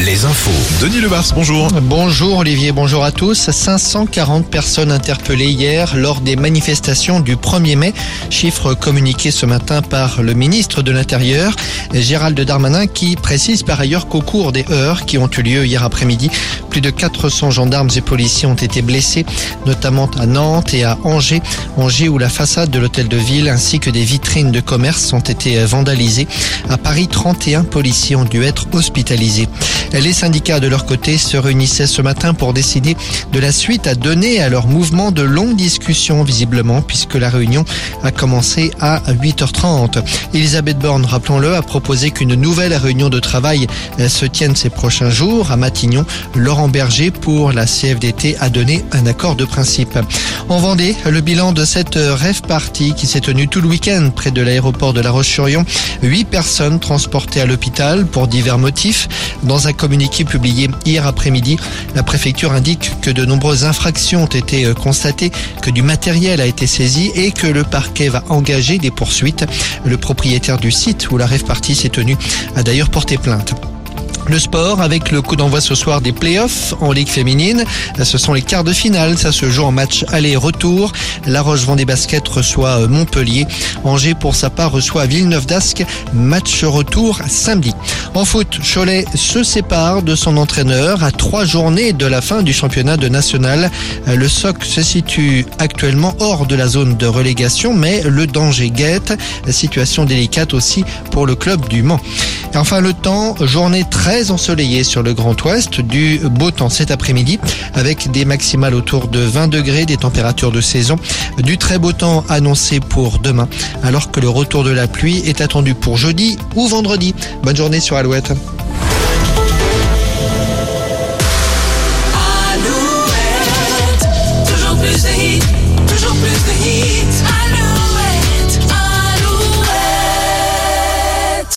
Les infos. Denis Lebars, bonjour. Bonjour Olivier, bonjour à tous. 540 personnes interpellées hier lors des manifestations du 1er mai. Chiffre communiqué ce matin par le ministre de l'Intérieur, Gérald Darmanin, qui précise par ailleurs qu'au cours des heures qui ont eu lieu hier après-midi, plus de 400 gendarmes et policiers ont été blessés, notamment à Nantes et à Angers. Angers où la façade de l'hôtel de ville ainsi que des vitrines de commerce ont été vandalisées. À Paris, 31 policiers ont dû être hospitalisés. Les syndicats de leur côté se réunissaient ce matin pour décider de la suite à donner à leur mouvement de longues discussions visiblement puisque la réunion a commencé à 8h30. Elisabeth Borne, rappelons-le, a proposé qu'une nouvelle réunion de travail se tienne ces prochains jours à Matignon. Laurent Berger pour la CFDT a donné un accord de principe. En Vendée, le bilan de cette rêve party qui s'est tenue tout le week-end près de l'aéroport de La Roche-sur-Yon. Huit personnes transportées à l'hôpital pour divers motifs. Dans un communiqué publié hier après-midi, la préfecture indique que de nombreuses infractions ont été euh, constatées, que du matériel a été saisi et que le parquet va engager des poursuites. Le propriétaire du site où la rêve partie s'est tenue a d'ailleurs porté plainte. Le sport avec le coup d'envoi ce soir des playoffs en Ligue féminine. Ce sont les quarts de finale. Ça se joue en match aller-retour. La Roche-Vendée Basket reçoit Montpellier. Angers, pour sa part, reçoit Villeneuve d'Ascq. Match retour samedi. En foot, Cholet se sépare de son entraîneur à trois journées de la fin du championnat de national. Le SOC se situe actuellement hors de la zone de relégation, mais le danger guette. Situation délicate aussi pour le club du Mans. Et enfin, le temps, journée très ensoleillée sur le Grand Ouest, du beau temps cet après-midi, avec des maximales autour de 20 degrés, des températures de saison, du très beau temps annoncé pour demain, alors que le retour de la pluie est attendu pour jeudi ou vendredi. Bonne journée sur Alouette.